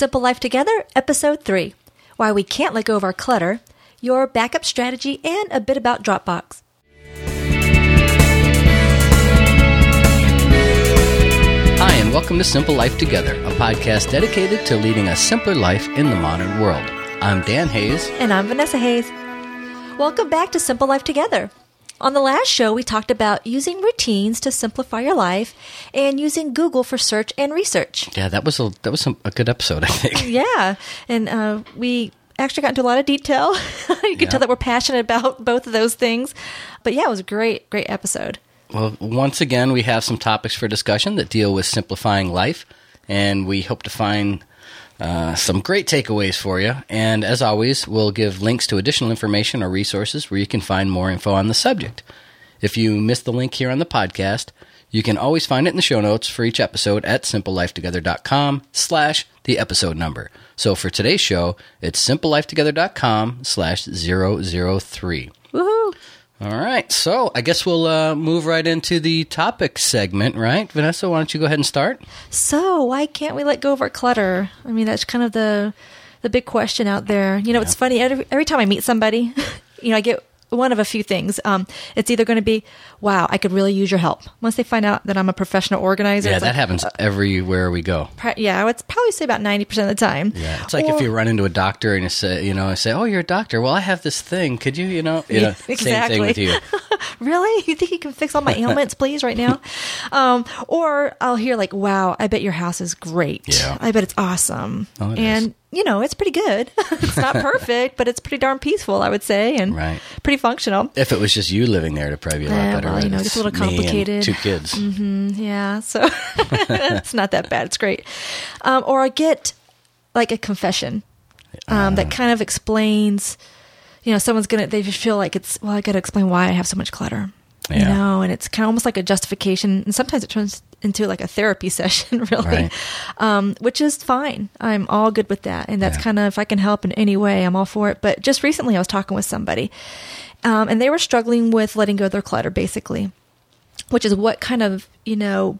Simple Life Together, Episode 3 Why We Can't Let Go of Our Clutter, Your Backup Strategy, and a bit about Dropbox. Hi, and welcome to Simple Life Together, a podcast dedicated to leading a simpler life in the modern world. I'm Dan Hayes. And I'm Vanessa Hayes. Welcome back to Simple Life Together. On the last show, we talked about using routines to simplify your life and using Google for search and research. Yeah, that was a that was a, a good episode, I think. Yeah, and uh, we actually got into a lot of detail. you can Yeah. tell that we're passionate about both of those things. But yeah, it was a great, great episode. Well, once again, we have some topics for discussion that deal with simplifying life, and we hope to find uh, some great takeaways for you. And as always, we'll give links to additional information or resources where you can find more info on the subject. If you missed the link here on the podcast, you can always find it in the show notes for each episode at simplelifetogether.com slash the episode number. So for today's show, it's simplelifetogether.com slash 003. Woohoo! All right, so I guess we'll uh, move right into the topic segment, right? Vanessa, why don't you go ahead and start? So why can't we let go of our clutter? I mean, that's kind of the the big question out there. You know, it's funny every, every time I meet somebody, you know, I get one of a few things. Um, it's either going to be, "Wow, I could really use your help." Once they find out that I'm a professional organizer, Yeah, that like, happens everywhere we go. pra- yeah, I would probably say about ninety percent of the time. Yeah, it's like if you run into a doctor and you say, you know, I say, "Oh, you're a doctor." Well, I have this thing. Could you, you know, you Yeah, know, same thing with you. really? You think you can fix all my ailments, please, right now? Um, or I'll hear like, "Wow, I bet your house is great. Yeah. I bet it's awesome." Oh, it and is. You know, it's pretty good. it's not perfect, but it's pretty darn peaceful, I would say, and Right. pretty functional. If it was just you living there, it'd probably be a lot Yeah, better. well, you know, It's it's a little complicated. two kids. Mm-hmm, Yeah, so it's not that bad. It's great. Um, or I get like a confession um, that kind of explains, you know, someone's gonna, they just feel like it's, well, I gotta explain why I have so much clutter. You Yeah. know, and it's kind of almost like a justification. And sometimes it turns into like a therapy session, really, Right. um, which is fine. I'm all good with that. And that's Yeah. kind of, if I can help in any way, I'm all for it. But just recently, I was talking with somebody, um, and they were struggling with letting go of their clutter, basically which is what kind of you know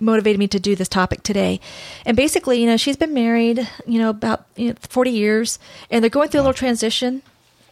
motivated me to do this topic today. And basically, you know, she's been married, you know, about you know, 40 years and they're going through a little transition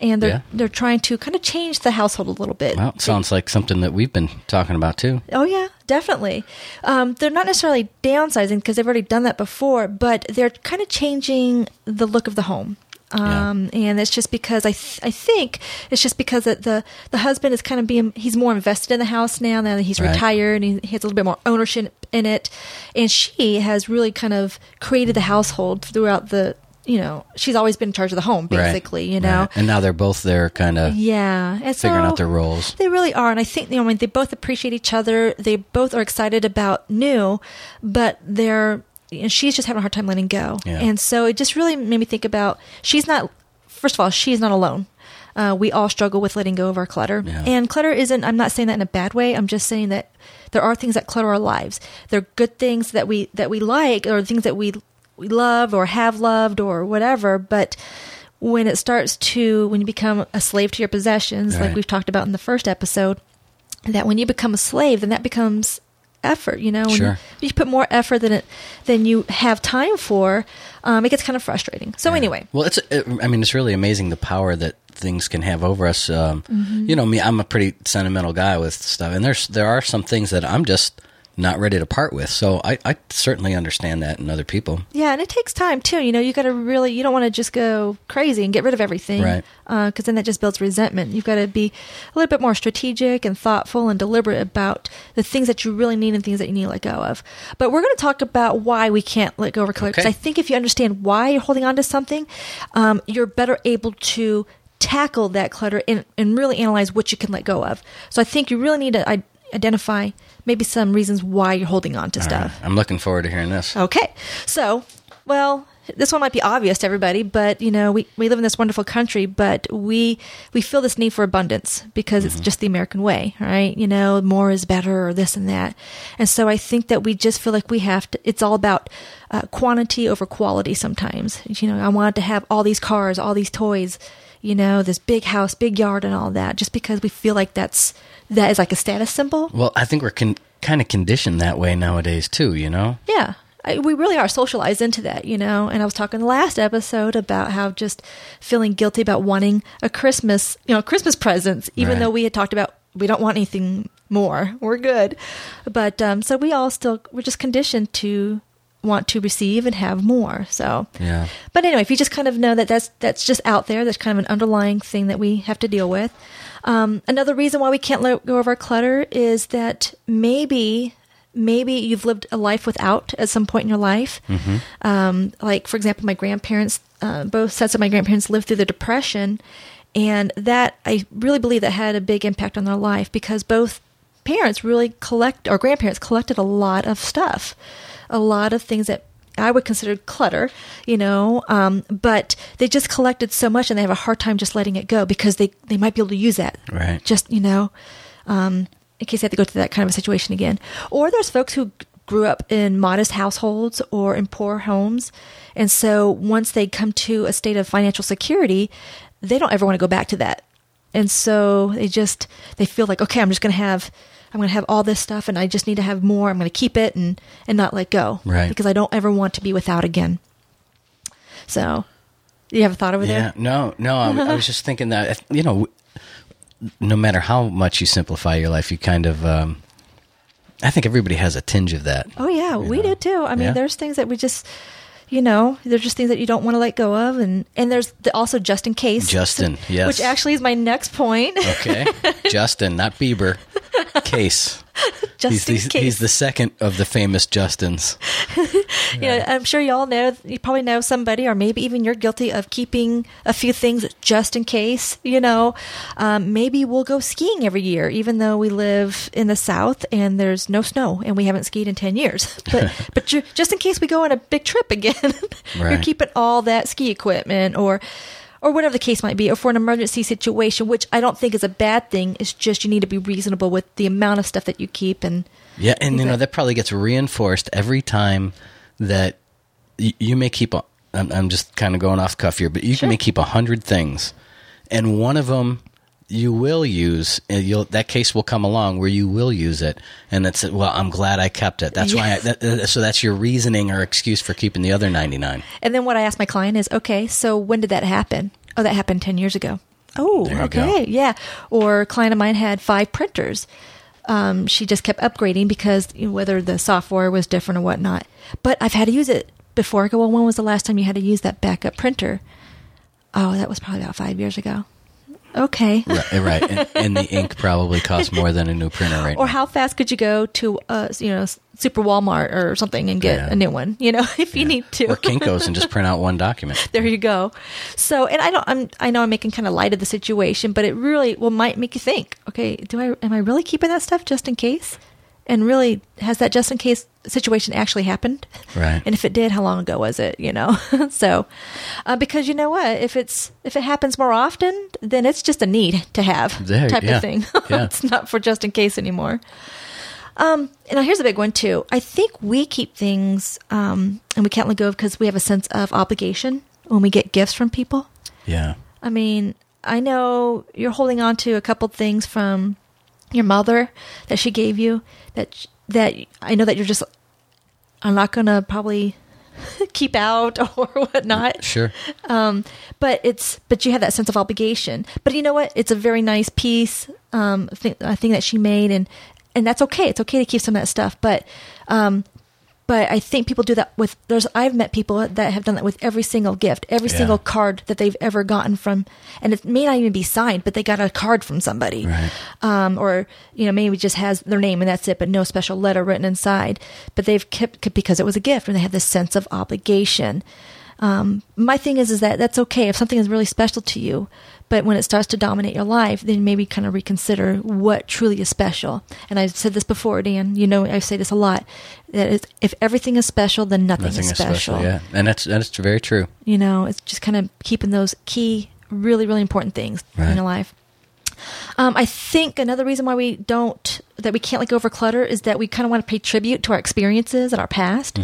and they're Yeah. they're trying to kind of change the household a little bit. Well, sounds like something that we've been talking about too. Oh yeah, definitely. Um, they're not necessarily downsizing because they've already done that before, but they're kind of changing the look of the home. Um, and it's just because I th- I think it's just because that the the husband is kind of being he's more invested in the house now now that he's Right. retired and he has a little bit more ownership in it, and she has really kind of created the household throughout the you know she's always been in charge of the home Right. basically you know Right. And now they're both there kind of yeah and figuring so- out their roles. they really are, and I think you know, I mean, they both appreciate each other. They both are excited about new, but they're know, she's just having a hard time letting go, Yeah. and so it just really made me think about she's not. First of all, she's not alone. Uh, we all struggle with letting go of our clutter, Yeah. and clutter isn't. I'm not saying that in a bad way. I'm just saying that there are things that clutter our lives. They're good things that we that we like, or things that we we love or have loved or whatever, but when it starts to when you become a slave to your possessions like we've talked about in the first episode that when you become a slave then that becomes effort you know Sure. you, you put more effort than it than you have time for um, it gets kind of frustrating so anyway Well, it's. It, I mean, it's really amazing the power that things can have over us. Um, Mm-hmm. You know, me. I'm a pretty sentimental guy with stuff, and there's there are some things that I'm just not ready to part with. So I, I certainly understand that in other people. yeah and it takes time too you know you got to really you don't want to just go crazy and get rid of everything Right. because then that just builds resentment you've got to be a little bit more strategic and thoughtful and deliberate about the things that you really need and things that you need to let go of but we're going to talk about why we can't let go of clutter because Okay. i think if you understand why you're holding on to something um, you're better able to tackle that clutter and, and really analyze what you can let go of so i think you really need to I- identify maybe some reasons why you're holding on to All stuff right. I'm looking forward to hearing this. Okay. So, well, this one might be obvious to everybody, but you know, we, we live in this wonderful country, but we we feel this need for abundance because it's just the American way, right? You know, more is better or this and that. And so I think that we just feel like we have to it's all about uh, quantity over quality sometimes. You know, I want to have all these cars, all these toys, you know, this big house, big yard and all that just because we feel like that's that is like a status symbol. Well, I think we're con- kind of conditioned that way nowadays too. You know. Yeah. I, we really are socialized into that, you know. And I was talking the last episode about how just feeling guilty about wanting a Christmas, you know, Christmas presents, even Right. though we had talked about we don't want anything more. We're good, but um, so we all still we're just conditioned to want to receive and have more. So Yeah. but anyway, if you just kind of know that that's that's just out there, that's kind of an underlying thing that we have to deal with. Um, another reason why we can't let go of our clutter is that maybe maybe you've lived a life without at some point in your life. Um, like for example, my grandparents, uh, both sets of my grandparents lived through the depression, and that I really believe that had a big impact on their life because both parents really collect or grandparents collected a lot of stuff, a lot of things that I would consider clutter, you know, um, but they just collected so much and they have a hard time just letting it go because they, they might be able to use that. Right. Just, you know, um, in case they have to go through that kind of a situation again. Or there's folks who grew up in modest households or in poor homes. And so once they come to a state of financial security, they don't ever want to go back to that. And so they just, they feel like, okay, I'm just going to have, I'm going to have all this stuff and I just need to have more. I'm going to keep it and, and not let go. Right. Because I don't ever want to be without again. So, you have a thought over that? Yeah, there? no, no. I, I was just thinking that you know, no matter how much you simplify your life, you kind of. Um, I think everybody has a tinge of that. Oh yeah, we know? do too. I mean, Yeah. there's things that we just, you know, there's just things that you don't want to let go of, and and there's the, also just in case. Justin, yes. Which actually is my next point. Okay, Justin, not Bieber. Case. just he's, in he's, case. he's the second of the famous Justins. you know, I'm sure you all know. You probably know somebody, or maybe even you're guilty of keeping a few things just in case. You know, um, maybe we'll go skiing every year, even though we live in the south and there's no snow and we haven't skied in ten years. But but just in case we go on a big trip again, you're keeping all that ski equipment or. Or whatever the case might be, or for an emergency situation, which I don't think is a bad thing. It's just you need to be reasonable with the amount of stuff that you keep, and Yeah, and you know that probably gets reinforced every time that y- you may keep. A, I'm, I'm just kind of going off cuff here, but you Sure. may keep a hundred things, and one of them you will use. And you'll that case will come along where you will use it, and it's. Well, I'm glad I kept it. That's why. I, that, so that's your reasoning or excuse for keeping the other ninety nine. And then what I ask my client is, okay, so when did that happen? Oh, that happened 10 years ago. Oh, There you okay. Yeah. Or a client of mine had five printers. Um, she just kept upgrading because you know, whether the software was different or whatnot. But I've had to use it before. I go, well, when was the last time you had to use that backup printer? Oh, that was probably about five years ago. Okay. Right, right. and, and the ink probably costs more than a new printer right Or now. how fast could you go to, uh, you know, Super Walmart or something and get Yeah. a new one? You know, if you need to. or Kinkos and just print out one document. there you go. So, and I don't, I'm, I know I'm making kind of light of the situation, but it really well might make you think. Okay, do I am I really keeping that stuff just in case? And really, has that just in case situation actually happened? Right. And if it did, how long ago was it? You know, so uh, because you know what, if it's if it happens more often, then it's just a need to have There- type yeah, of thing. yeah. it's not for just in case anymore. Um, and now here's a big one too. I think we keep things, um, and we can't let go of because we have a sense of obligation when we get gifts from people. Yeah. I mean, I know you're holding on to a couple things from your mother that she gave you that that I know that you're just I'm not gonna probably keep out or whatnot. Sure. Um, but it's but you have that sense of obligation. But you know what? It's a very nice piece, um, thing, a thing that she made, and and that's okay. It's okay to keep some of that stuff. But um, but I think people do that with there's I've met people that have done that with every single gift, every Yeah. single card that they've ever gotten from, and it may not even be signed, but they got a card from somebody, Right. um, or you know maybe just has their name and that's it, but no special letter written inside. But they've kept because it was a gift, and they have this sense of obligation. Um, my thing is, is that that's okay if something is really special to you, but when it starts to dominate your life, then maybe kind of reconsider what truly is special. And I've said this before, Dan. You know, I say this a lot. that if everything is special, then nothing, Nothing is is special. special. Yeah, and that's that's very true. You know, it's just kind of keeping those key, really, really important things in your life. Um, I think another reason why we don't that we can't like go over clutter is that we kind of want to pay tribute to our experiences and our past.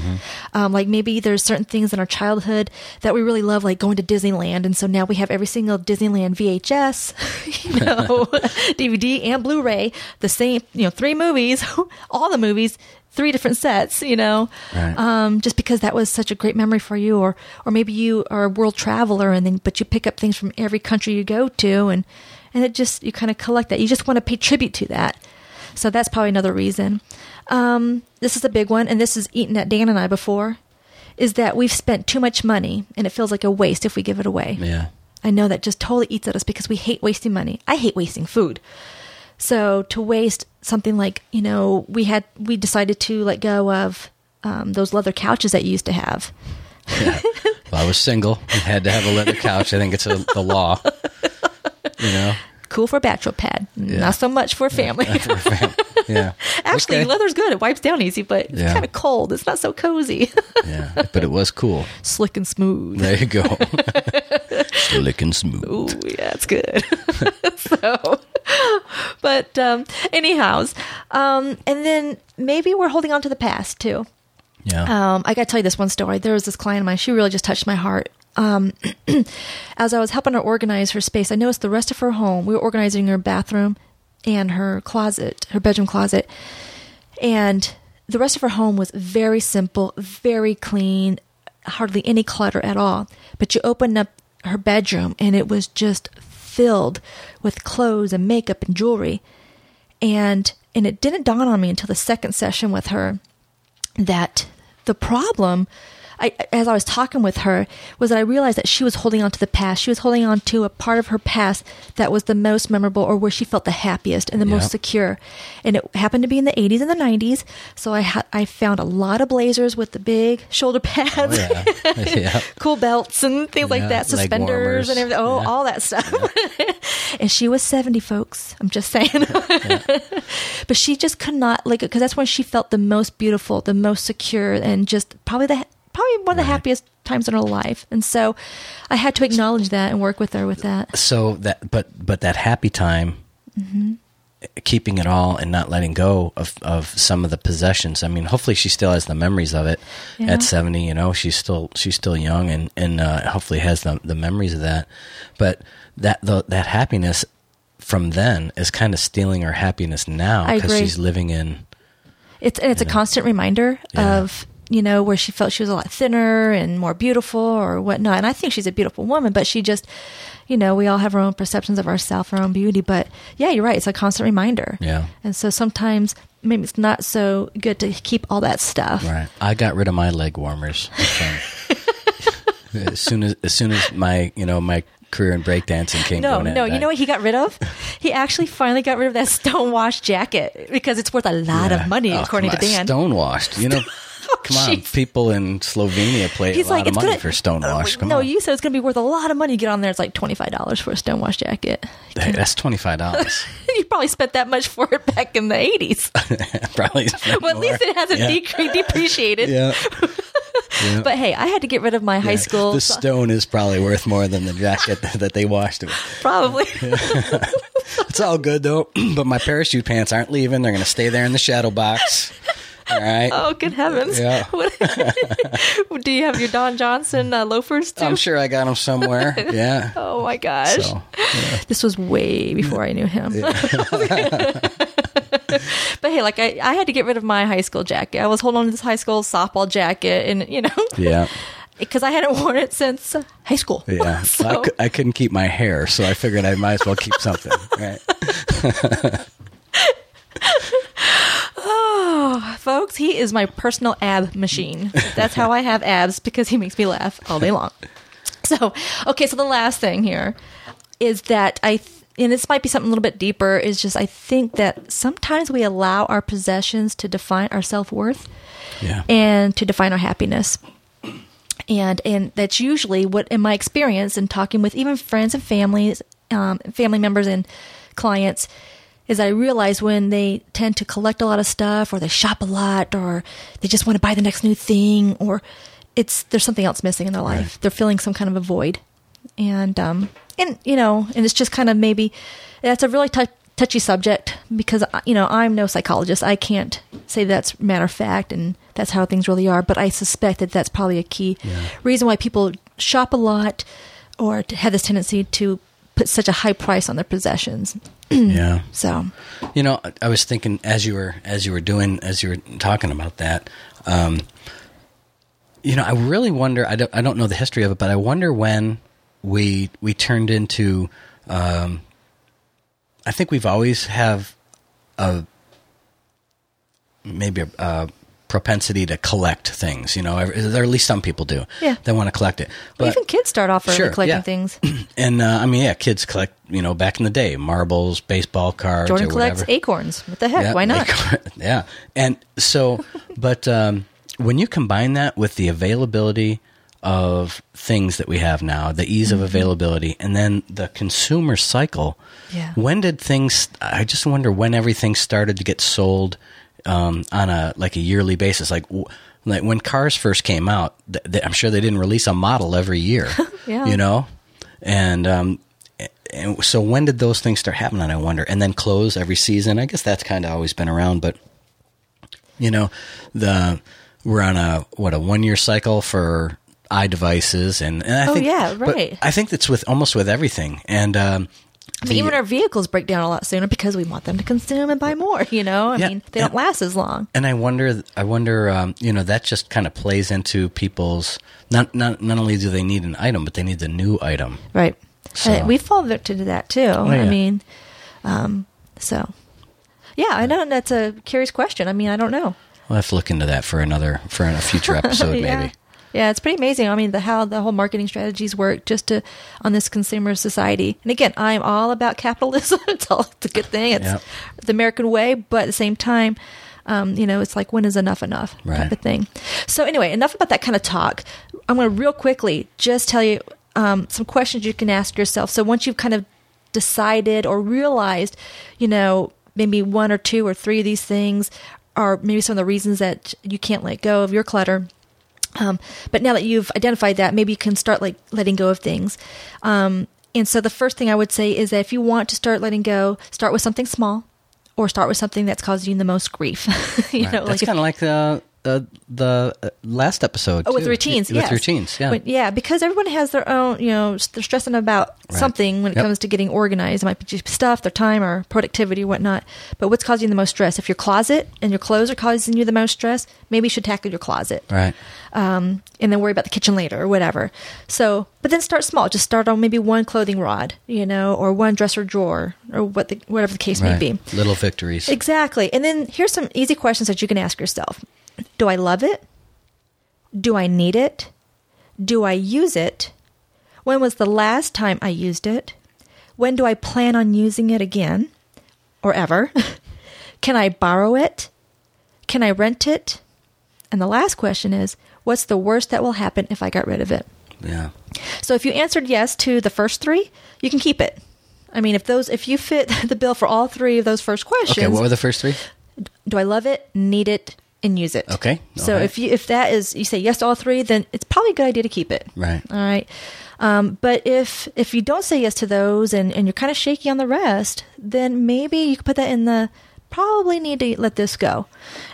Um, like maybe there's certain things in our childhood that we really love, like going to Disneyland, and so now we have every single Disneyland VHS, you know, DVD and Blu-ray, the same, you know, three movies, all the movies, three different sets, you know, Right. um, just because that was such a great memory for you, or or maybe you are a world traveler and then but you pick up things from every country you go to, and and it just you kind of collect that. You just want to pay tribute to that. So that's probably another reason. Um, this is a big one, and this is eaten at Dan and I before, is that we've spent too much money and it feels like a waste if we give it away. Yeah. I know that just totally eats at us because we hate wasting money. I hate wasting food. So to waste something like, you know, we had we decided to let go of um, those leather couches that you used to have. Yeah. well, I was single and had to have a leather couch. I think it's a, the law. You know? Cool for a bachelor pad, not so much for a family. Yeah. Actually, Okay. leather's good. It wipes down easy, but it's Yeah. kind of cold. It's not so cozy. Yeah. But it was cool. Slick and smooth. There you go. Slick and smooth. Ooh, yeah, it's good. so, but um, anyhows, um, and then maybe we're holding on to the past too. Yeah. Um, I got to tell you this one story. There was this client of mine. She really just touched my heart. Um, as I was helping her organize her space, I noticed the rest of her home. We were organizing her bathroom and her closet, her bedroom closet, and the rest of her home was very simple, very clean, hardly any clutter at all. But you opened up her bedroom, and it was just filled with clothes and makeup and jewelry. And and it didn't dawn on me until the second session with her that the problem I, as I was talking with her, was that I realized that she was holding on to the past. She was holding on to a part of her past that was the most memorable or where she felt the happiest and the Yeah. most secure. And it happened to be in the 80s and the 90s. So I, ha- I found a lot of blazers with the big shoulder pads, Oh, yeah. yeah. cool belts and things like that, suspenders and everything. Oh, Yeah. all that stuff. and she was 70, folks. I'm just saying. but she just could not like because that's when she felt the most beautiful, the most secure, and just probably the probably one of the Right. happiest times in her life. And so, I had to acknowledge that and work with her with that. So that, but, but that happy time, Mm-hmm. keeping it all and not letting go of, of some of the possessions. I mean, hopefully she still has the memories of it Yeah. at 70, you know, she's still, she's still young and, and, uh, hopefully has the, the memories of that. But that, the, that happiness from then is kind of stealing her happiness now because she's living in, It's and it's a constant reminder Yeah. of you know where she felt she was a lot thinner and more beautiful or whatnot. And I think she's a beautiful woman, but she just, you know, we all have our own perceptions of ourselves, our own beauty. But yeah, you're right. It's a constant reminder. Yeah. And so sometimes maybe it's not so good to keep all that stuff. Right. I got rid of my leg warmers. as soon as as soon as my you know my career in breakdancing came No, no. You I- know what he got rid of? He actually finally got rid of that stonewash jacket because it's worth a lot Yeah. of money, Oh, according to Dan. Stonewashed. You know, come on. jeez. People in Slovenia play He's a lot of money gonna for stonewash. Uh, Come no, on. you said it's going to be worth a lot of money. You get on there, it's like twenty five dollars for a stonewash jacket. Hey, that's twenty five dollars. you probably spent that much for it back in the eighties. Probably. well, at least it hasn't Yeah. decre- depreciated. Yeah. Yeah. But hey, I had to get rid of my high school. The stone is probably worth more than the jacket that they washed it. with. probably. It's all good though. but my parachute pants aren't leaving. They're going to stay there in the shadow box. All right. oh, good heavens! Yeah. Do you have your Don Johnson uh, loafers too? I'm sure I got them somewhere. Yeah. Oh my gosh! So, This was way before I knew him. but hey, like I, I had to get rid of my high school jacket. I was holding on to this high school softball jacket, and you know, yeah. because I hadn't worn it since high school. Yeah. So- I, cou- I couldn't keep my hair, so I figured I might as well keep something. Right. Oh, folks, he is my personal ab machine. That's how I have abs because he makes me laugh all day long. So, okay, so the last thing here is that I, th- and this might be something a little bit deeper, is just I think that sometimes we allow our possessions to define our self worth Yeah. and to define our happiness. And and that's usually what, in my experience, and talking with even friends and families, um, family members and clients, is I realize when they tend to collect a lot of stuff, or they shop a lot, or they just want to buy the next new thing, or it's there's something else missing in their life. Right. They're feeling some kind of a void, and um and you know, and it's just kind of maybe that's a really touchy subject because uh, you know I'm no psychologist. I can't say that's matter of fact and that's how things really are. But I suspect that that's probably a key Yeah. reason why people shop a lot or have this tendency to put such a high price on their possessions. yeah. So You know, I- was thinking as you were as you were doing as you were talking about that. Um, you know, I really wonder. I don't. I don't know the history of it, but I wonder when we we turned into. Um, I think we've always have a maybe a, a propensity to collect things. You know, or at least some people do. Yeah. they want to collect it. well, But even kids start off early Sure, collecting yeah. things. and uh, I mean, yeah, kids collect. You know, back in the day, marbles, baseball cards, Jordan or collects whatever. acorns. What the heck? Yeah, Why not? they- yeah. And so, but um, when you combine that with the availability of things that we have now, the ease Mm-hmm. of availability, and then the consumer cycle, Yeah. when did things, I just wonder when everything started to get sold um, on a, like a yearly basis. Like, w- like when cars first came out, th- th- I'm sure they didn't release a model every year, Yeah. you know? And, um, and so when did those things start happening? I wonder. And then clothes every season. I guess that's kind of always been around, but you know, the we're on a what a one year cycle for iDevices, and, and I Oh, think yeah, right. I think that's with almost with everything, and um, I mean, the- even our vehicles break down a lot sooner because we want them to consume and buy more. You know, I Yeah, mean, they don't last as long. and I wonder, I wonder, um, you know, that just kind of plays into people's not not not only do they need an item, but they need the new item. Right. So- we fall victim to that too. yeah. I mean, um, so yeah, I know that's a curious question. I mean, I don't know. We'll have to look into that for another for a future episode, yeah. maybe. Yeah, it's pretty amazing. I mean, the how the whole marketing strategies work just to on this consumer society. And again, I'm all about capitalism. it's all it's a good thing. It's Yep. the American way, but at the same time, um, you know, it's like when is enough enough Right. type of thing. So anyway, enough about that kind of talk. I'm going to real quickly just tell you um, some questions you can ask yourself. So once you've kind of decided or realized, you know, maybe one or two or three of these things are maybe some of the reasons that you can't let go of your clutter. Um, but now that you've identified that, maybe you can start like letting go of things. Um, and so the first thing I would say is that if you want to start letting go, start with something small, or start with something that's causing you the most grief. you Right. know, That's if- kind of like the uh, the uh, last episode. Oh, with too. routines, With yes. routines, yeah. When- yeah, because everyone has their own, you know, they're stressing about Right. something when it Yep. comes to getting organized. It might be just stuff, their time, or productivity, or whatnot. But what's causing you the most stress? If your closet and your clothes are causing you the most stress, maybe you should tackle your closet. right. Um, and then worry about the kitchen later or whatever. So, but then start small. Just start on maybe one clothing rod, you know, or one dresser drawer, or what the, whatever the case may be. Little victories. Exactly. And then here's some easy questions that you can ask yourself Do I love it? Do I need it? Do I use it? When was the last time I used it? When do I plan on using it again? Or ever? Can I borrow it? Can I rent it? And the last question is What's the worst that will happen if I got rid of it? yeah. So if you answered yes to the first three, you can keep it. I mean, if those if you fit the bill for all three of those first questions, Okay. What were the first three? do I love it, need it, and use it? Okay, So okay. if you if that is you say yes to all three, then it's probably a good idea to keep it. Right. All right. Um, but if if you don't say yes to those and, and you're kind of shaky on the rest, then maybe you could put that in the probably need to let this go.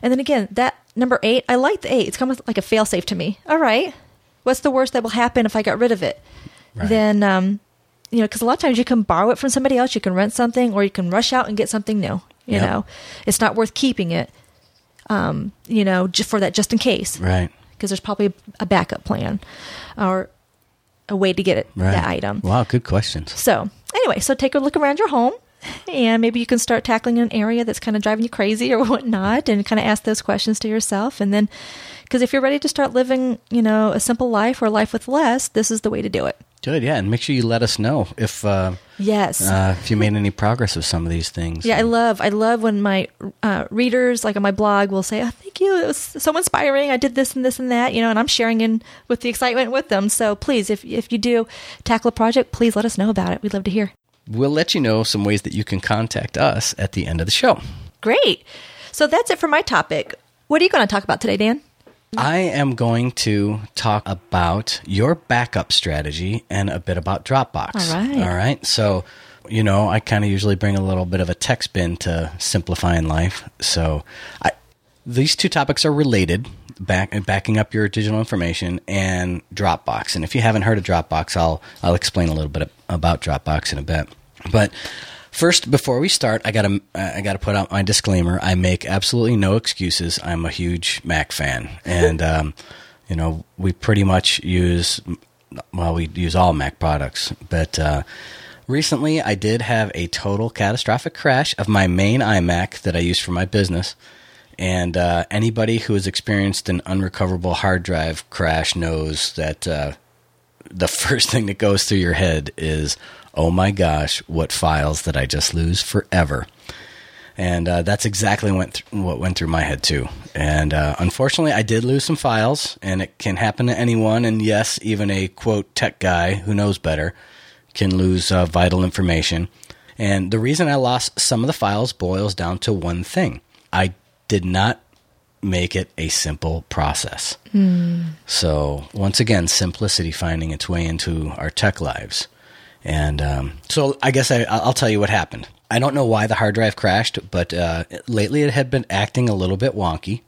And then again, that number eight, I like the eight. It's kind of like a fail safe to me. All right. What's the worst that will happen if I got rid of it? Right. Then um, you know, because a lot of times you can borrow it from somebody else, you can rent something, or you can rush out and get something new. You Yep. know, it's not worth keeping it. Um, you know, just for that, just in case, Right. because there's probably a backup plan or a way to get it Right. that item. Wow. Good questions. So anyway, so take a look around your home. And maybe you can start tackling an area that's kind of driving you crazy or whatnot, and kind of ask those questions to yourself. And then, because if you're ready to start living, you know, a simple life or life with less, this is the way to do it. Good. Yeah. And make sure you let us know if uh, Yes. uh, if you made any progress with some of these things. Yeah, I love I love when my uh, readers, like on my blog, will say, "Oh, thank you, it was so inspiring. I did this and this and that," you know, and I'm sharing in with the excitement with them. So please, if if you do tackle a project, please let us know about it. We'd love to hear. We'll let you know some ways that you can contact us at the end of the show. Great. So that's it for my topic. What are you going to talk about today, Dan? I am going to talk about your backup strategy and a bit about Dropbox. All right. All right. So you know, I kind of usually bring a little bit of a tech spin to simplifying life. So, I, these two topics are related. Back, backing up your digital information and Dropbox. And if you haven't heard of Dropbox, I'll I'll explain a little bit about Dropbox in a bit. But first, before we start, I gotta I gotta put out my disclaimer. I make absolutely no excuses. I'm a huge Mac fan, and um, you know we pretty much use well we use all Mac products, but. Uh, recently, I did have a total catastrophic crash of my main iMac that I use for my business. And uh, anybody who has experienced an unrecoverable hard drive crash knows that uh, the first thing that goes through your head is, oh my gosh, what files did I just lose forever? And uh, that's exactly went th- what went through my head too. And uh, unfortunately, I did lose some files, and it can happen to anyone. And yes, even a quote tech guy who knows better can lose uh, vital information. And the reason I lost some of the files boils down to one thing: I did not make it a simple process. Mm. So, once again, simplicity finding its way into our tech lives. And um, so, I guess I, will tell you what happened. I don't know why the hard drive crashed, but uh, lately it had been acting a little bit wonky.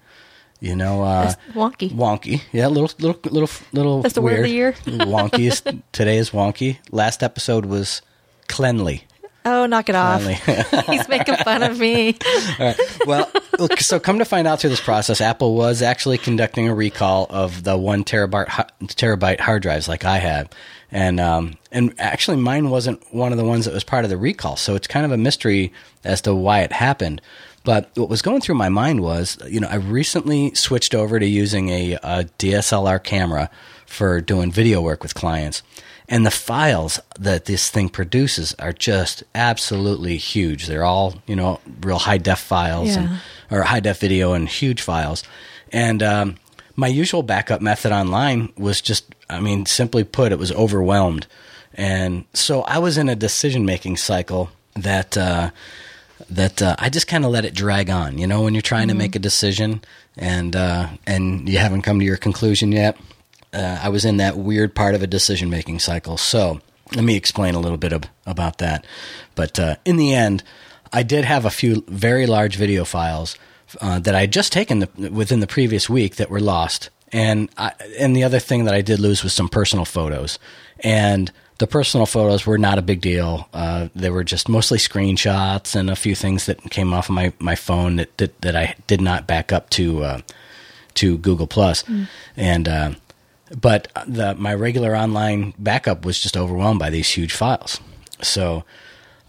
You know, uh, wonky. Wonky, yeah, little, little, little, little. That's the weird. word of the year. wonky is today is wonky. Last episode was cleanly. Oh, knock it off. He's making fun of me. Well, look, so come to find out through this process, Apple was actually conducting a recall of the one terabyte terabyte hard drives like I had. And um, and actually, mine wasn't one of the ones that was part of the recall. So it's kind of a mystery as to why it happened. But what was going through my mind was, you know, I recently switched over to using a, a DSLR camera for doing video work with clients and the files that this thing produces are just absolutely huge. They're all you know real high def files yeah. and, or high def video and huge files. And um, my usual backup method online was just, I mean, simply put, it was overwhelmed. And so I was in a decision making cycle that uh, that uh, I just kind of let it drag on. You know, when you're trying mm-hmm. to make a decision and uh, and you haven't come to your conclusion yet uh, I was in that weird part of a decision making cycle. So let me explain a little bit of, about that. But uh, in the end, I did have a few very large video files uh, that I had just taken the, within the previous week that were lost. And I, and the other thing that I did lose was some personal photos. And the personal photos were not a big deal. Uh, they were just mostly screenshots and a few things that came off of my, my phone that, that, that I did not back up to uh, to Google Plus. Mm. And uh, but the, my regular online backup was just overwhelmed by these huge files. So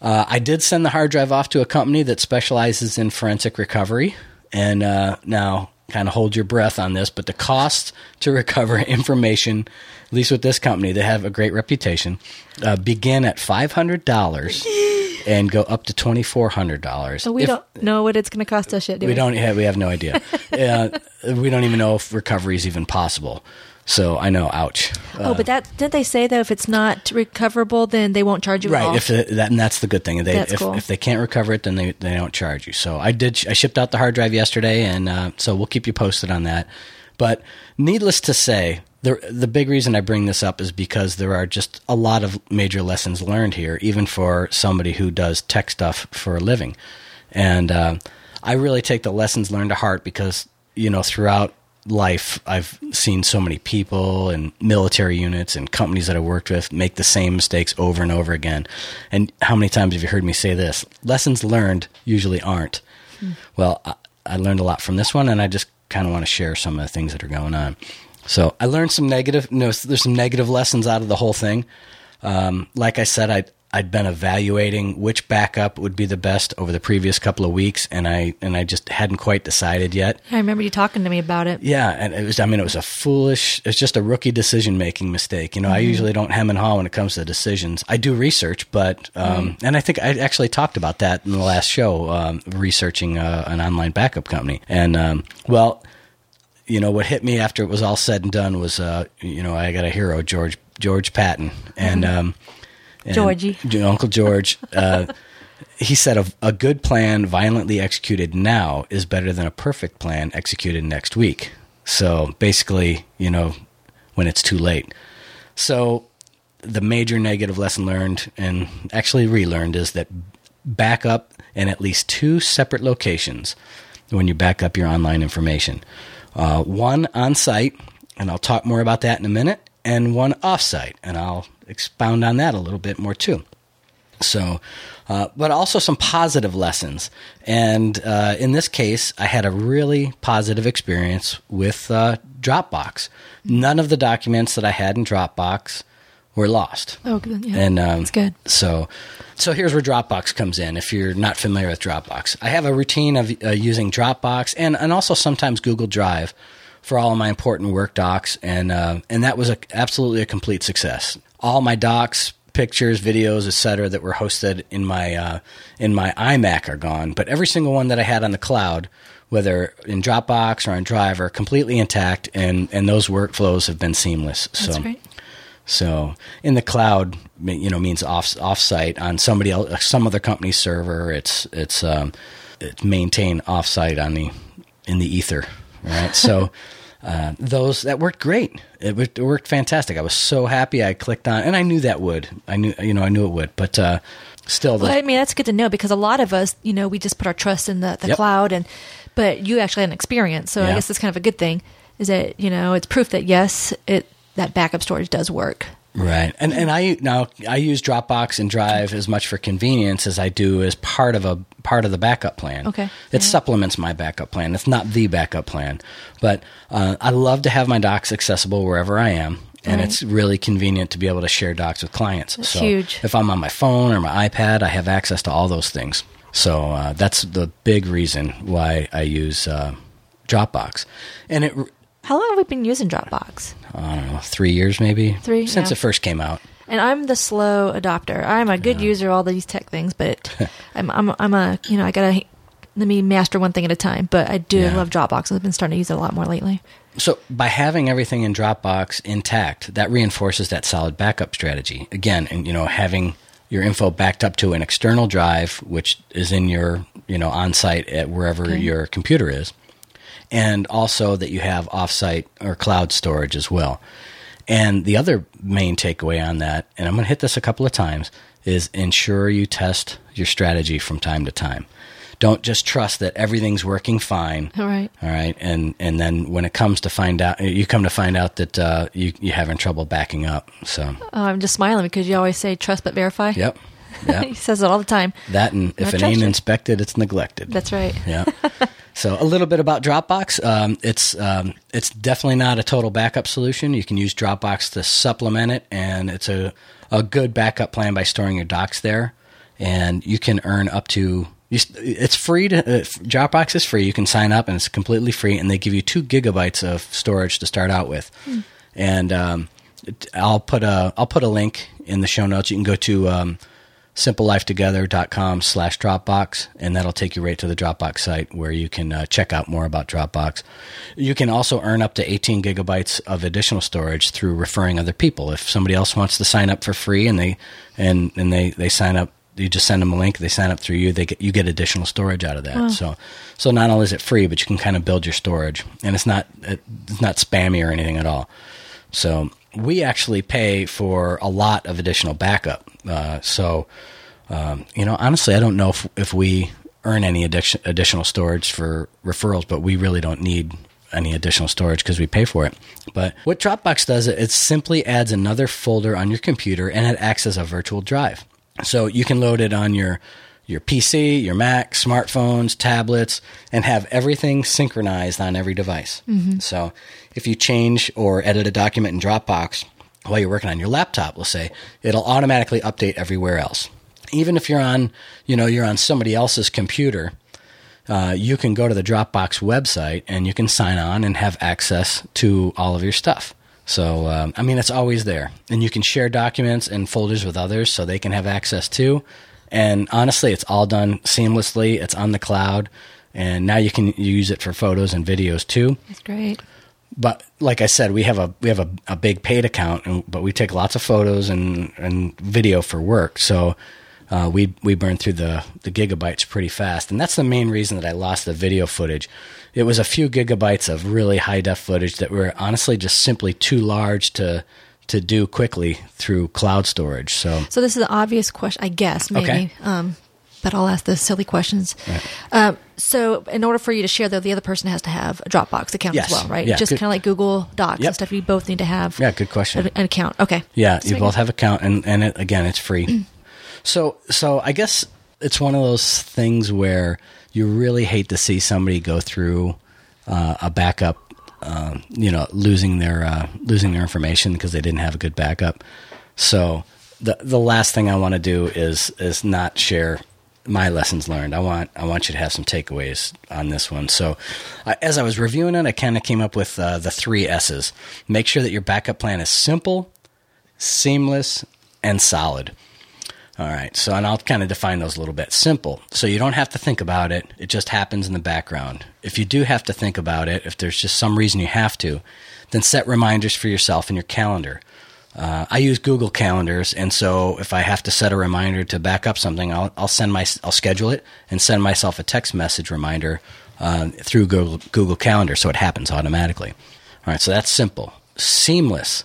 uh, I did send the hard drive off to a company that specializes in forensic recovery. And uh, now, kind of hold your breath on this, but the cost to recover information, at least with this company, they have a great reputation, uh, begin at $500 and go up to $2,400. So we if, don't know what it's going to cost us yet, do we? We don't have, we have no idea. Uh, we don't even know if recovery is even possible. So I know, ouch. oh, but that didn't they say though? if it's not recoverable, then they won't charge you? Right. If that and that's the good thing. They, that's if, cool. if they can't recover it, then they, they don't charge you. So I did. I shipped out the hard drive yesterday, and uh, so we'll keep you posted on that. But needless to say, the the big reason I bring this up is because there are just a lot of major lessons learned here, even for somebody who does tech stuff for a living. And uh, I really take the lessons learned to heart because you know throughout life, I've seen so many people and military units and companies that I worked with make the same mistakes over and over again. And how many times have you heard me say this? Lessons learned usually aren't. Well, I, I learned a lot from this one, and I just kind of want to share some of the things that are going on. So I learned some negative. You know, there's some negative lessons out of the whole thing. Um, like I said, I I'd been evaluating which backup would be the best over the previous couple of weeks, and I and I just hadn't quite decided yet. I remember you talking to me about it. Yeah, and it was. I mean, it was a foolish. It's just a rookie decision making mistake. You know, mm-hmm. I usually don't hem and haw when it comes to decisions. I do research, but um, and I think I actually talked about that in the last show, um, researching uh, an online backup company. And um, well, you know, what hit me after it was all said and done was, uh, you know, I got a hero, George George Patton, and. Mm-hmm Georgie. Uncle George. Uh, he said a, a, good plan violently executed now is better than a perfect plan executed next week. So basically, you know, when it's too late. So the major negative lesson learned and actually relearned is that back up in at least two separate locations when you back up your online information. Uh, one on site, and I'll talk more about that in a minute, and one offsite. and I'll expound on that a little bit more too. So, uh, but also some positive lessons. And uh, in this case, I had a really positive experience with uh, Dropbox. None of the documents that I had in Dropbox were lost. Oh, good. Yeah. And um, That's good. So, so here's where Dropbox comes in. If you're not familiar with Dropbox, I have a routine of uh, using Dropbox and and also sometimes Google Drive for all of my important work docs, and uh, and that was a, absolutely a complete success. All my docs, pictures, videos, etc., that were hosted in my uh, in my iMac are gone, but every single one that I had on the cloud. Whether in Dropbox or on Drive are completely intact, and, and those workflows have been seamless. That's so, great. so in the cloud, you know, means off offsite on somebody else, some other company's server. It's it's um, it's maintained offsite on the in the ether, right? So uh, those that worked great. It, it worked fantastic. I was so happy. I clicked on, and I knew that would. I knew you know I knew it would, but uh, still, the, Well, I mean, that's good to know because a lot of us, you know, we just put our trust in the, the Yep. cloud, and but you actually had an experience, so I guess that's kind of a good thing. Is that you know it's proof that yes, it that backup storage does work. Right. And and I now I use Dropbox and Drive as much for convenience as I do as part of a part of the backup plan. Okay. It Yeah. supplements my backup plan. It's not the backup plan, but uh, I love to have my docs accessible wherever I am. And Right. it's really convenient to be able to share docs with clients. That's so huge. if I'm on my phone or my iPad, I have access to all those things. So uh, that's the big reason why I use uh, Dropbox. And it, How long have we been using Dropbox? I don't know, three years maybe? Three, Since yeah. it first came out. And I'm the slow adopter. I'm a good user of all these tech things, but I'm I'm I'm a you know I gotta let me master one thing at a time. But I do Yeah. love Dropbox. I've been starting to use it a lot more lately. So by having everything in Dropbox intact, that reinforces that solid backup strategy. Again, and you know, having your info backed up to an external drive, which is in your you know on site at wherever Okay. your computer is, and also that you have offsite or cloud storage as well. And the other main takeaway on that, and I'm going to hit this a couple of times, is ensure you test your strategy from time to time. Don't just trust that everything's working fine. All right. All right, and and then when it comes to find out, you come to find out that uh, you you're having trouble backing up. So, Oh, I'm just smiling because you always say trust but verify. yep, he says it all the time. that and if it ain't inspected, it's neglected. That's right. yeah. So a little bit about Dropbox. Um, it's um, it's definitely not a total backup solution. You can use Dropbox to supplement it, and it's a a good backup plan by storing your docs there, and you can earn up to. you It's free to uh, Dropbox is free. You can sign up, and it's completely free, and they give you two gigabytes of storage to start out with. And um, I'll put a I'll put a link in the show notes. You can go to um, simplelifetogether.com slash Dropbox, and that'll take you right to the Dropbox site where you can uh, check out more about Dropbox. You can also earn up to 18 gigabytes of additional storage through referring other people. If somebody else wants to sign up for free and they and and they, they sign up, you just send them a link. They sign up through you. They get you get additional storage out of that. So so not only is it free, but you can kind of build your storage, and it's not it's not spammy or anything at all. So we actually pay for a lot of additional backup. Uh, so, um, you know, honestly, I don't know if, if we earn any addition, additional storage for referrals, but we really don't need any additional storage because we pay for it. But what Dropbox does, it simply adds another folder on your computer and it acts as a virtual drive. So you can load it on your your PC, your Mac, smartphones, tablets, and have everything synchronized on every device. So if you change or edit a document in Dropbox while you're working on your laptop, let's say, it'll automatically update everywhere else. Even if you're on, you know, you're on somebody else's computer, uh, you can go to the Dropbox website and you can sign on and have access to all of your stuff. So, um, I mean, it's always there. And you can share documents and folders with others so they can have access too. And honestly, it's all done seamlessly. It's on the cloud. And now you can use it for photos and videos too That's great. but like I said, we have a we have a, a big paid account, and, but we take lots of photos and, and video for work. So uh, we we burn through the the gigabytes pretty fast, and that's the main reason that I lost the video footage. It was a few gigabytes of really high def footage that were honestly just simply too large to to do quickly through cloud storage. So So this is an obvious question, I guess, maybe. Okay. Um, but I'll ask the silly questions. Um, so, in order for you to share, though, the other person has to have a Dropbox account Yes. as well, right? Yeah, Just kind of like Google Docs Yep. and stuff. You both need to have Yeah, good question. an, an account. Okay. Yeah, you both have account, and and it, again, it's free. so so I guess it's one of those things where you really hate to see somebody go through uh, a backup, um, you know, losing their uh, losing their information because they didn't have a good backup. So the the last thing I want to do is is not share my lessons learned. I want I want you to have some takeaways on this one. So, uh, as I was reviewing it, I kind of came up with uh, the three S's. Make sure that your backup plan is simple, seamless, and solid. All right, so and I'll kind of define those a little bit. Simple, so you don't have to think about it; it just happens in the background. If you do have to think about it, if there's just some reason you have to, then set reminders for yourself in your calendar. Uh, I use Google calendars, and so if I have to set a reminder to back up something, I'll, I'll send my I'll schedule it and send myself a text message reminder uh, through Google Google Calendar, so it happens automatically. All right, so that's simple, seamless.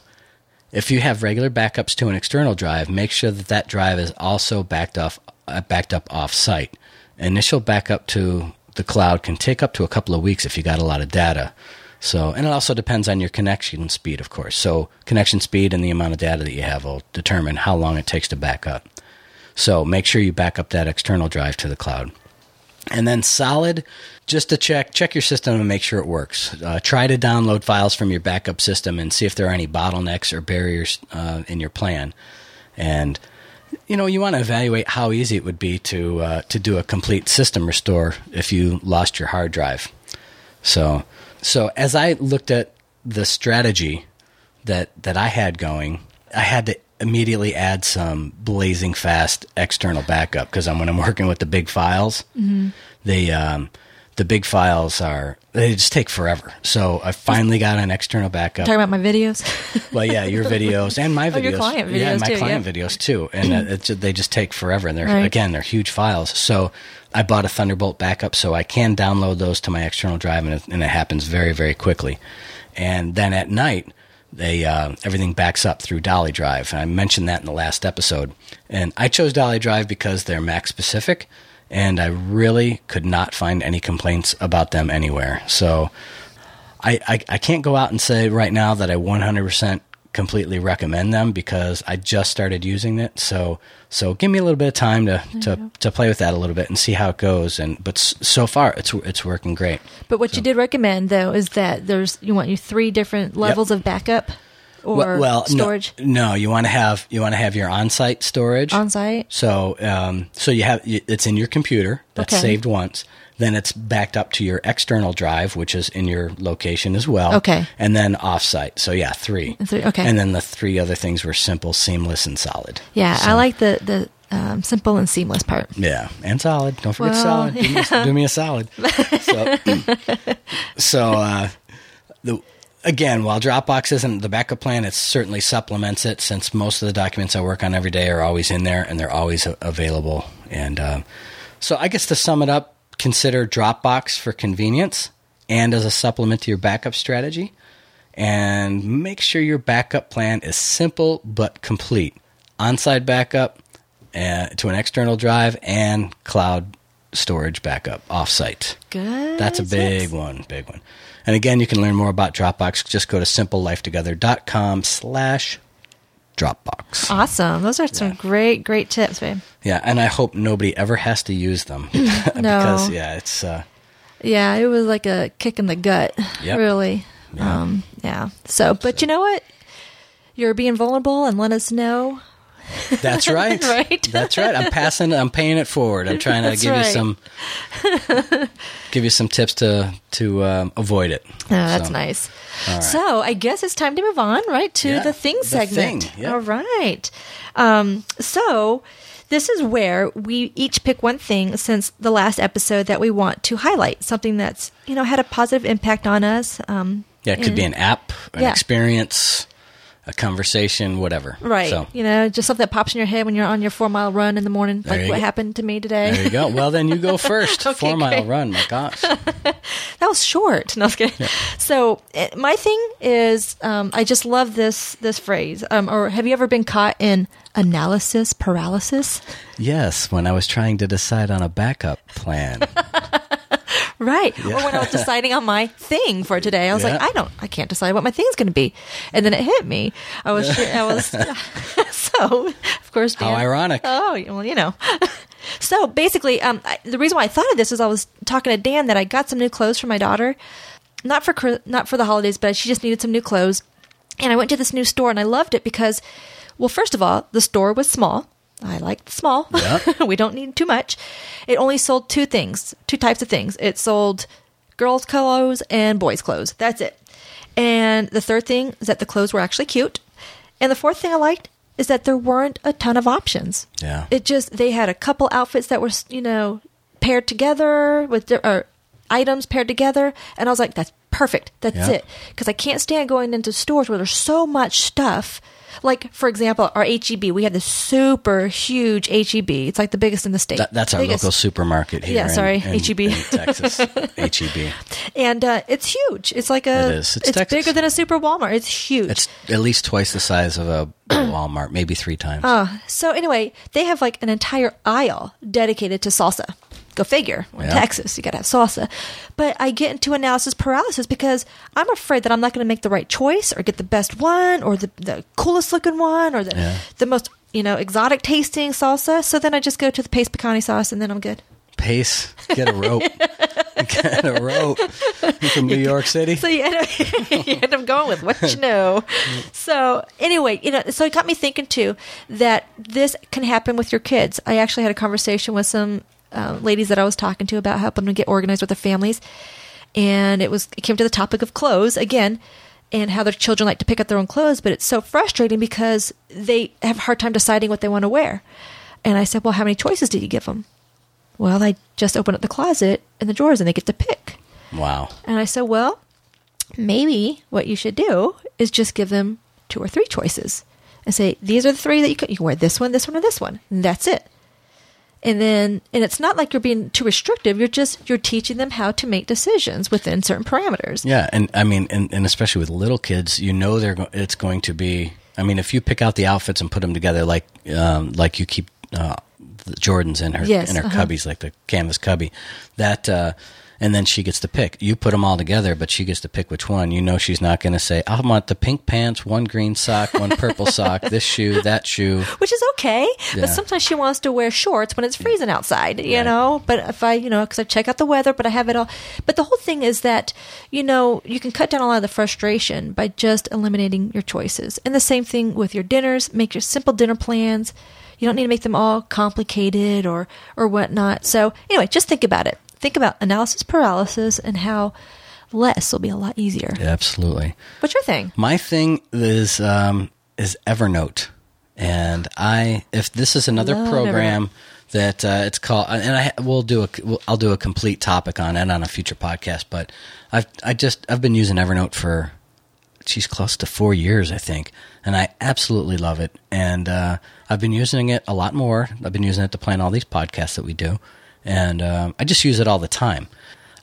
If you have regular backups to an external drive, make sure that that drive is also backed off uh, backed up off site. Initial backup to the cloud can take up to a couple of weeks if you got a lot of data. So, and it also depends on your connection speed, of course. So, connection speed and the amount of data that you have will determine how long it takes to back up. So, make sure you back up that external drive to the cloud. And then solid, just to check check your system and make sure it works. Uh, try to download files from your backup system and see if there are any bottlenecks or barriers uh, in your plan. And you know you want to evaluate how easy it would be to uh, to do a complete system restore if you lost your hard drive. So so as I looked at the strategy that that I had going, I had to immediately add some blazing fast external backup because when I'm working with the big files, the um, the big files are they just take forever. So I finally got an external backup. Talking about my videos. Well, yeah, your videos and my videos. Oh, your client yeah, videos my too, client yeah. videos too, and uh, it's, they just take forever. And they're Right. again, they're huge files. So I bought a Thunderbolt backup, so I can download those to my external drive, and it, and it happens very, very quickly. And then at night, they uh, everything backs up through Dolly Drive. And I mentioned that in the last episode. And I chose Dolly Drive because they're Mac specific, and I really could not find any complaints about them anywhere. So I, I, I can't go out and say right now that I 100% completely recommend them because I just started using it. So so give me a little bit of time to, to, to play with that a little bit and see how it goes. And but so far it's it's working great. but what you did recommend, though, is that there's you want you three different levels of backup or well, well, storage No, you want to have you want to have your on-site storage on site. So, um, so you have it's in your computer that's Okay. saved once. Then it's backed up to your external drive, which is in your location as well. Okay. And then offsite. So yeah, three. And three- okay. And then the three other things were simple, seamless, and solid. Yeah, So- I like the the um, simple and seamless part. Yeah, and solid. Don't forget Well, solid. Do, me, do me a solid. So, so uh, the again, while Dropbox isn't the backup plan, it certainly supplements it. Since most of the documents I work on every day are always in there and they're always available. And uh, so, I guess to sum it up, consider Dropbox for convenience and as a supplement to your backup strategy. And make sure your backup plan is simple but complete. On-site backup uh, to an external drive and cloud storage backup offsite. Good. That's a big one, big one. And again, you can learn more about Dropbox. Just go to simplelifetogether.com slash Dropbox. Awesome. Those are some great, great tips, babe. Yeah, and I hope nobody ever has to use them. because, yeah, it's... Uh, Yeah, it was like a kick in the gut, Yep. really. Yeah. Um, yeah. So, but you know what? You're being vulnerable and let us know. That's right. Right? That's right. I'm passing. I'm paying it forward. I'm trying to That's give right. you some, give you some tips to to um, avoid it. Oh, that's So, nice. right. So I guess it's time to move on, right, to Yeah, the thing the segment. thing, yeah. All right. Um, so this is where we each pick one thing since the last episode that we want to highlight, something that's you know had a positive impact on us. Um, Yeah, it could be an app, an Yeah. experience, a conversation, whatever. Right. So You know, just something that pops in your head when you're on your four mile run in the morning, There like what go. happened to me today. there you go. Well, then you go first. Okay, Four mile run. My gosh. that was short. No, I was kidding. So eh, my thing is, um, I just love this this phrase. Um, or have you ever been caught in analysis paralysis? yes, when I was trying to decide on a backup plan. Right. Or when I was deciding on my thing for today, I was like, I don't, I can't decide what my thing's going to be, and then it hit me. I was, I was, so of course, How ironic. Oh, well, you know. so basically, um, I, the reason why I thought of this is I was talking to Dan that I got some new clothes for my daughter, not for not for the holidays, but she just needed some new clothes, and I went to this new store and I loved it because, well, first of all, the store was small. I like small. Yeah. we don't need too much. It only sold two things, two types of things. It sold girls' clothes and boys' clothes. That's it. And the third thing is that the clothes were actually cute. And the fourth thing I liked is that there weren't a ton of options. Yeah. It just they had a couple outfits that were you know paired together with or items paired together, and I was like, that's perfect. That's Yeah. it. Because I can't stand going into stores where there's so much stuff. Like for example, our HEB, we have this super huge HEB. It's like the biggest in the state. That, that's our Biggest. local supermarket here. Yeah, sorry, in, HEB. in Texas. HEB. and uh, it's huge. It's like a. It is. It's Texas. bigger than a super Walmart. It's huge. It's at least twice the size of a Walmart, maybe three times. Uh, so anyway, they have like an entire aisle dedicated to salsa. Go figure. We're in Yeah. Texas, you got to have salsa. But I get into analysis paralysis because I'm afraid that I'm not going to make the right choice or get the best one or the, the coolest looking one or the Yeah. the most you know exotic tasting salsa. So then I just go to the Pace Picante sauce and then I'm good. Pace, get a rope. get a rope. You from New York City? So you end, up, you end up going with what you know. So anyway, you know, so it got me thinking too that this can happen with your kids. I actually had a conversation with some uh, ladies that I was talking to about helping them get organized with their families, and it was it came to the topic of clothes again. And how their children like to pick up their own clothes, but it's so frustrating because they have a hard time deciding what they want to wear. And I said, Well, how many choices did you give them? Well, they just open up the closet and the drawers and they get to pick. Wow. And I said, well, maybe what you should do is just give them two or three choices and say, these are the three that you can, you can wear this one, this one, or this one. And that's it. And then, and it's not like you're being too restrictive. You're just, you're teaching them how to make decisions within certain parameters. Yeah, and I mean, and, and especially with little kids, you know, they're go- it's going to be. I mean, if you pick out the outfits and put them together, like um, like you keep uh, the Jordans in her Yes, in her uh-huh. cubbies, like the canvas cubby, that. Uh, and then she gets to pick. You put them all together, but she gets to pick which one. You know, she's not going to say, "I want the pink pants, one green sock, one purple sock, this shoe, that shoe." which is okay. Yeah. But sometimes she wants to wear shorts when it's mm. freezing outside, you Right. know. But if I, you know, because I check out the weather, but I have it all. But the whole thing is that, you know, you can cut down a lot of the frustration by just eliminating your choices. And the same thing with your dinners. Make your simple dinner plans. You don't need to make them all complicated or or whatnot. So anyway, just think about it. Think about analysis paralysis and how less will be a lot easier. Absolutely. What's your thing? My thing is um, is Evernote, and I if this is another Love program that uh, it's called, and I we'll do a we'll, I'll do a complete topic on it on a future podcast. But I've I just I've been using Evernote for she's close to four years, I think, and I absolutely love it. And uh, I've been using it a lot more. I've been using it to plan all these podcasts that we do, and um, I just use it all the time.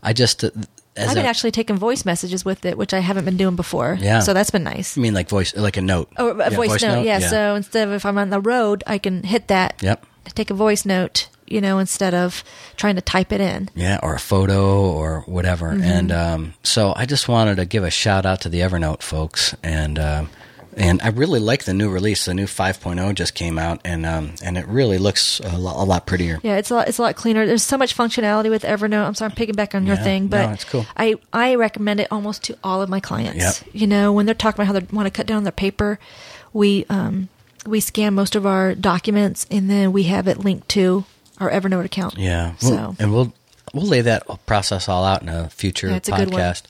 I just uh, I've been a- actually taking voice messages with it, which I haven't been doing before. Yeah. So that's been nice. I mean, like voice, like a note. Oh, a Yeah, voice, note, yeah. So instead of if I'm on the road, I can hit that. Yep. Take a voice note, you know, instead of trying to type it in. Yeah, or a photo or whatever. Mm-hmm. And um, so I just wanted to give a shout out to the Evernote folks, and um, and I really like the new release. The new 5.0 just came out, and um, and it really looks a lot, a lot prettier. Yeah, it's a lot, it's a lot cleaner. There's so much functionality with Evernote. I'm sorry, I'm picking back on your Yeah, thing, but no, it's cool. I I recommend it almost to all of my clients. Yep. You know, when they're talking about how they want to cut down on their paper, we um we scan most of our documents and then we have it linked to our Evernote account. Yeah, So and we'll we'll lay that process all out in a future Yeah, it's a podcast.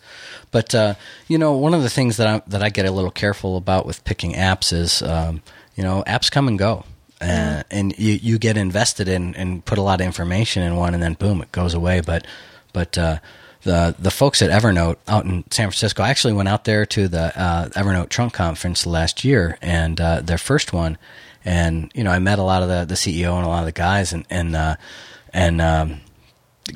But uh, you know, one of the things that I that I get a little careful about with picking apps is, um, you know, apps come and go, uh, and you you get invested in and put a lot of information in one, and then boom, it goes away. But but uh, the the folks at Evernote out in San Francisco. I actually went out there to the uh, Evernote Trunk Conference last year, and uh, their first one. And you know, I met a lot of the, the CEO and a lot of the guys, and and uh, and um,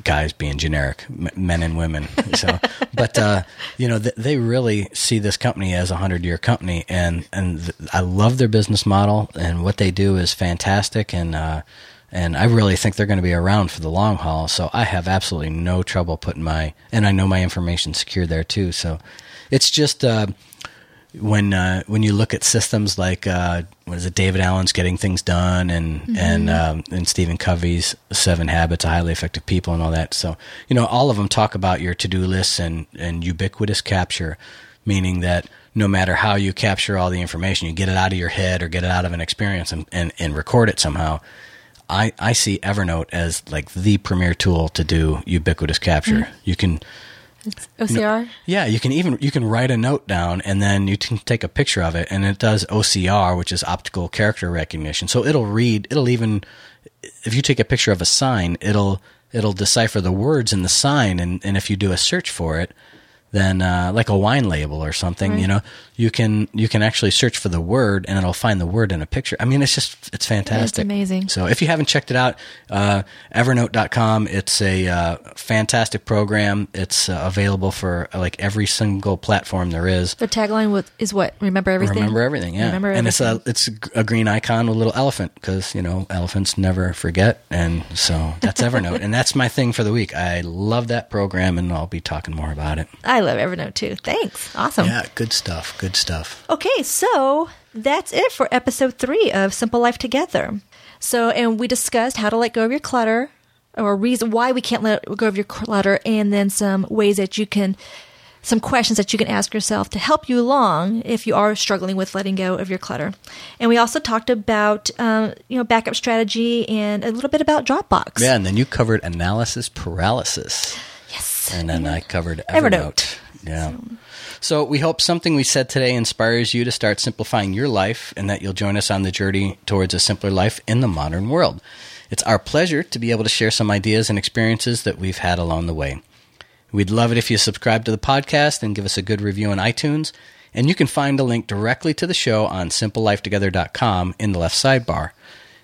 guys being generic, men and women. So, but uh, you know, th- they really see this company as a hundred year company, and and I love their business model, and what they do is fantastic, and uh, and I really think they're going to be around for the long haul. So I have absolutely no trouble putting my, and I know my information secure there too. So it's just. Uh, when uh, when you look at systems like uh, what is it, David Allen's Getting Things Done, and mm-hmm. and um, and Stephen Covey's Seven Habits of Highly Effective People, and all that. So you know, all of them talk about your to do lists and and ubiquitous capture, meaning that no matter how you capture all the information, you get it out of your head or get it out of an experience and and, and record it somehow. I, I see Evernote as like the premier tool to do ubiquitous capture. Mm-hmm. You can OCR. Know, yeah, you can even you can write a note down and then you can take a picture of it, and it does OCR, which is optical character recognition. So it'll read. It'll even if you take a picture of a sign, it'll it'll decipher the words in the sign, and and if you do a search for it, then uh, like a wine label or something, right. you know, you can you can actually search for the word and it'll find the word in a picture. I mean, it's just it's fantastic. It's amazing. So if you haven't checked it out, uh, Evernote.com. It's a uh, fantastic program. It's uh, available for like every single platform there is. The tagline with, is what? Remember everything. Remember everything. Yeah. Remember everything. And it's a it's a green icon with a little elephant because you know elephants never forget, and so that's Evernote, and that's my thing for the week. I love that program, and I'll be talking more about it. I love Evernote too. Thanks. Awesome. Yeah, good stuff. Good stuff. Okay, so that's it for episode three of Simple Life Together. So, and we discussed how to let go of your clutter, or reason why we can't let go of your clutter, and then some ways that you can, some questions that you can ask yourself to help you along if you are struggling with letting go of your clutter. And we also talked about, um, you know, backup strategy and a little bit about Dropbox. Yeah, and then you covered analysis paralysis. Yes. And then I covered Evernote. Evernote. Yeah. So. so we hope something we said today inspires you to start simplifying your life and that you'll join us on the journey towards a simpler life in the modern world. It's our pleasure to be able to share some ideas and experiences that we've had along the way. We'd love it if you subscribe to the podcast and give us a good review on iTunes. And you can find a link directly to the show on simplelifetogether.com in the left sidebar.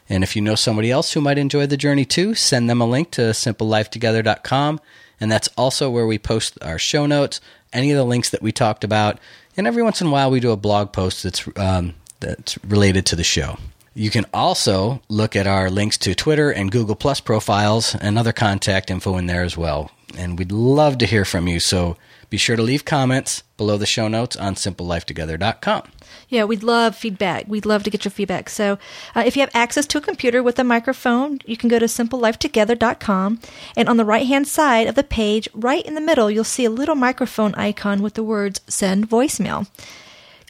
And if you know somebody else who might enjoy the journey too, send them a link to simplelifetogether.com. And that's also where we post our show notes, any of the links that we talked about, and every once in a while we do a blog post that's um, that's related to the show. You can also look at our links to Twitter and Google Plus profiles and other contact info in there as well. And we'd love to hear from you. So be sure to leave comments below the show notes on simplelifetogether.com. Yeah, we'd love feedback. We'd love to get your feedback. So, uh, if you have access to a computer with a microphone, you can go to simplelifetogether.com. And on the right hand side of the page, right in the middle, you'll see a little microphone icon with the words send voicemail.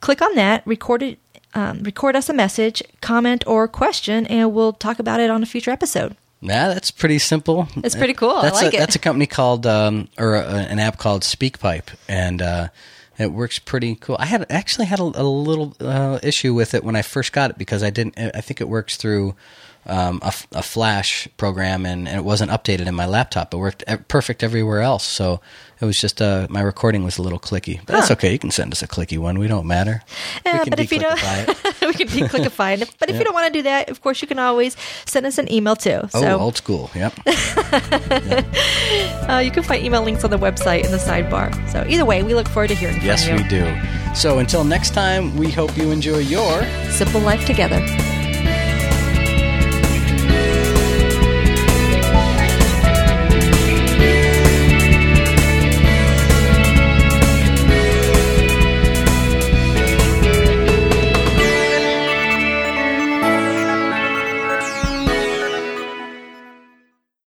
Click on that, record it. Um, record us a message, comment, or question, and we'll talk about it on a future episode. Yeah, that's pretty simple. It's pretty cool. That's I like a, it. That's a company called, um, or a, an app called SpeakPipe, and uh, it works pretty cool. I had actually had a, a little uh, issue with it when I first got it because I didn't. I think it works through um, a, a, Flash program, and, and, it wasn't updated in my laptop. It worked perfect everywhere else. So it was just uh, my recording was a little clicky, but huh. that's okay. You can send us a clicky one. We don't matter. Uh, but if you don't, we can declickify it. But if yep. you don't want to do that, of course, you can always send us an email too. Oh, so. Oh, old school. Yep. yep. Uh, you can find email links on the website in the sidebar. So either way, we look forward to hearing yes, from you. Yes, we do. So until next time, we hope you enjoy your simple life together.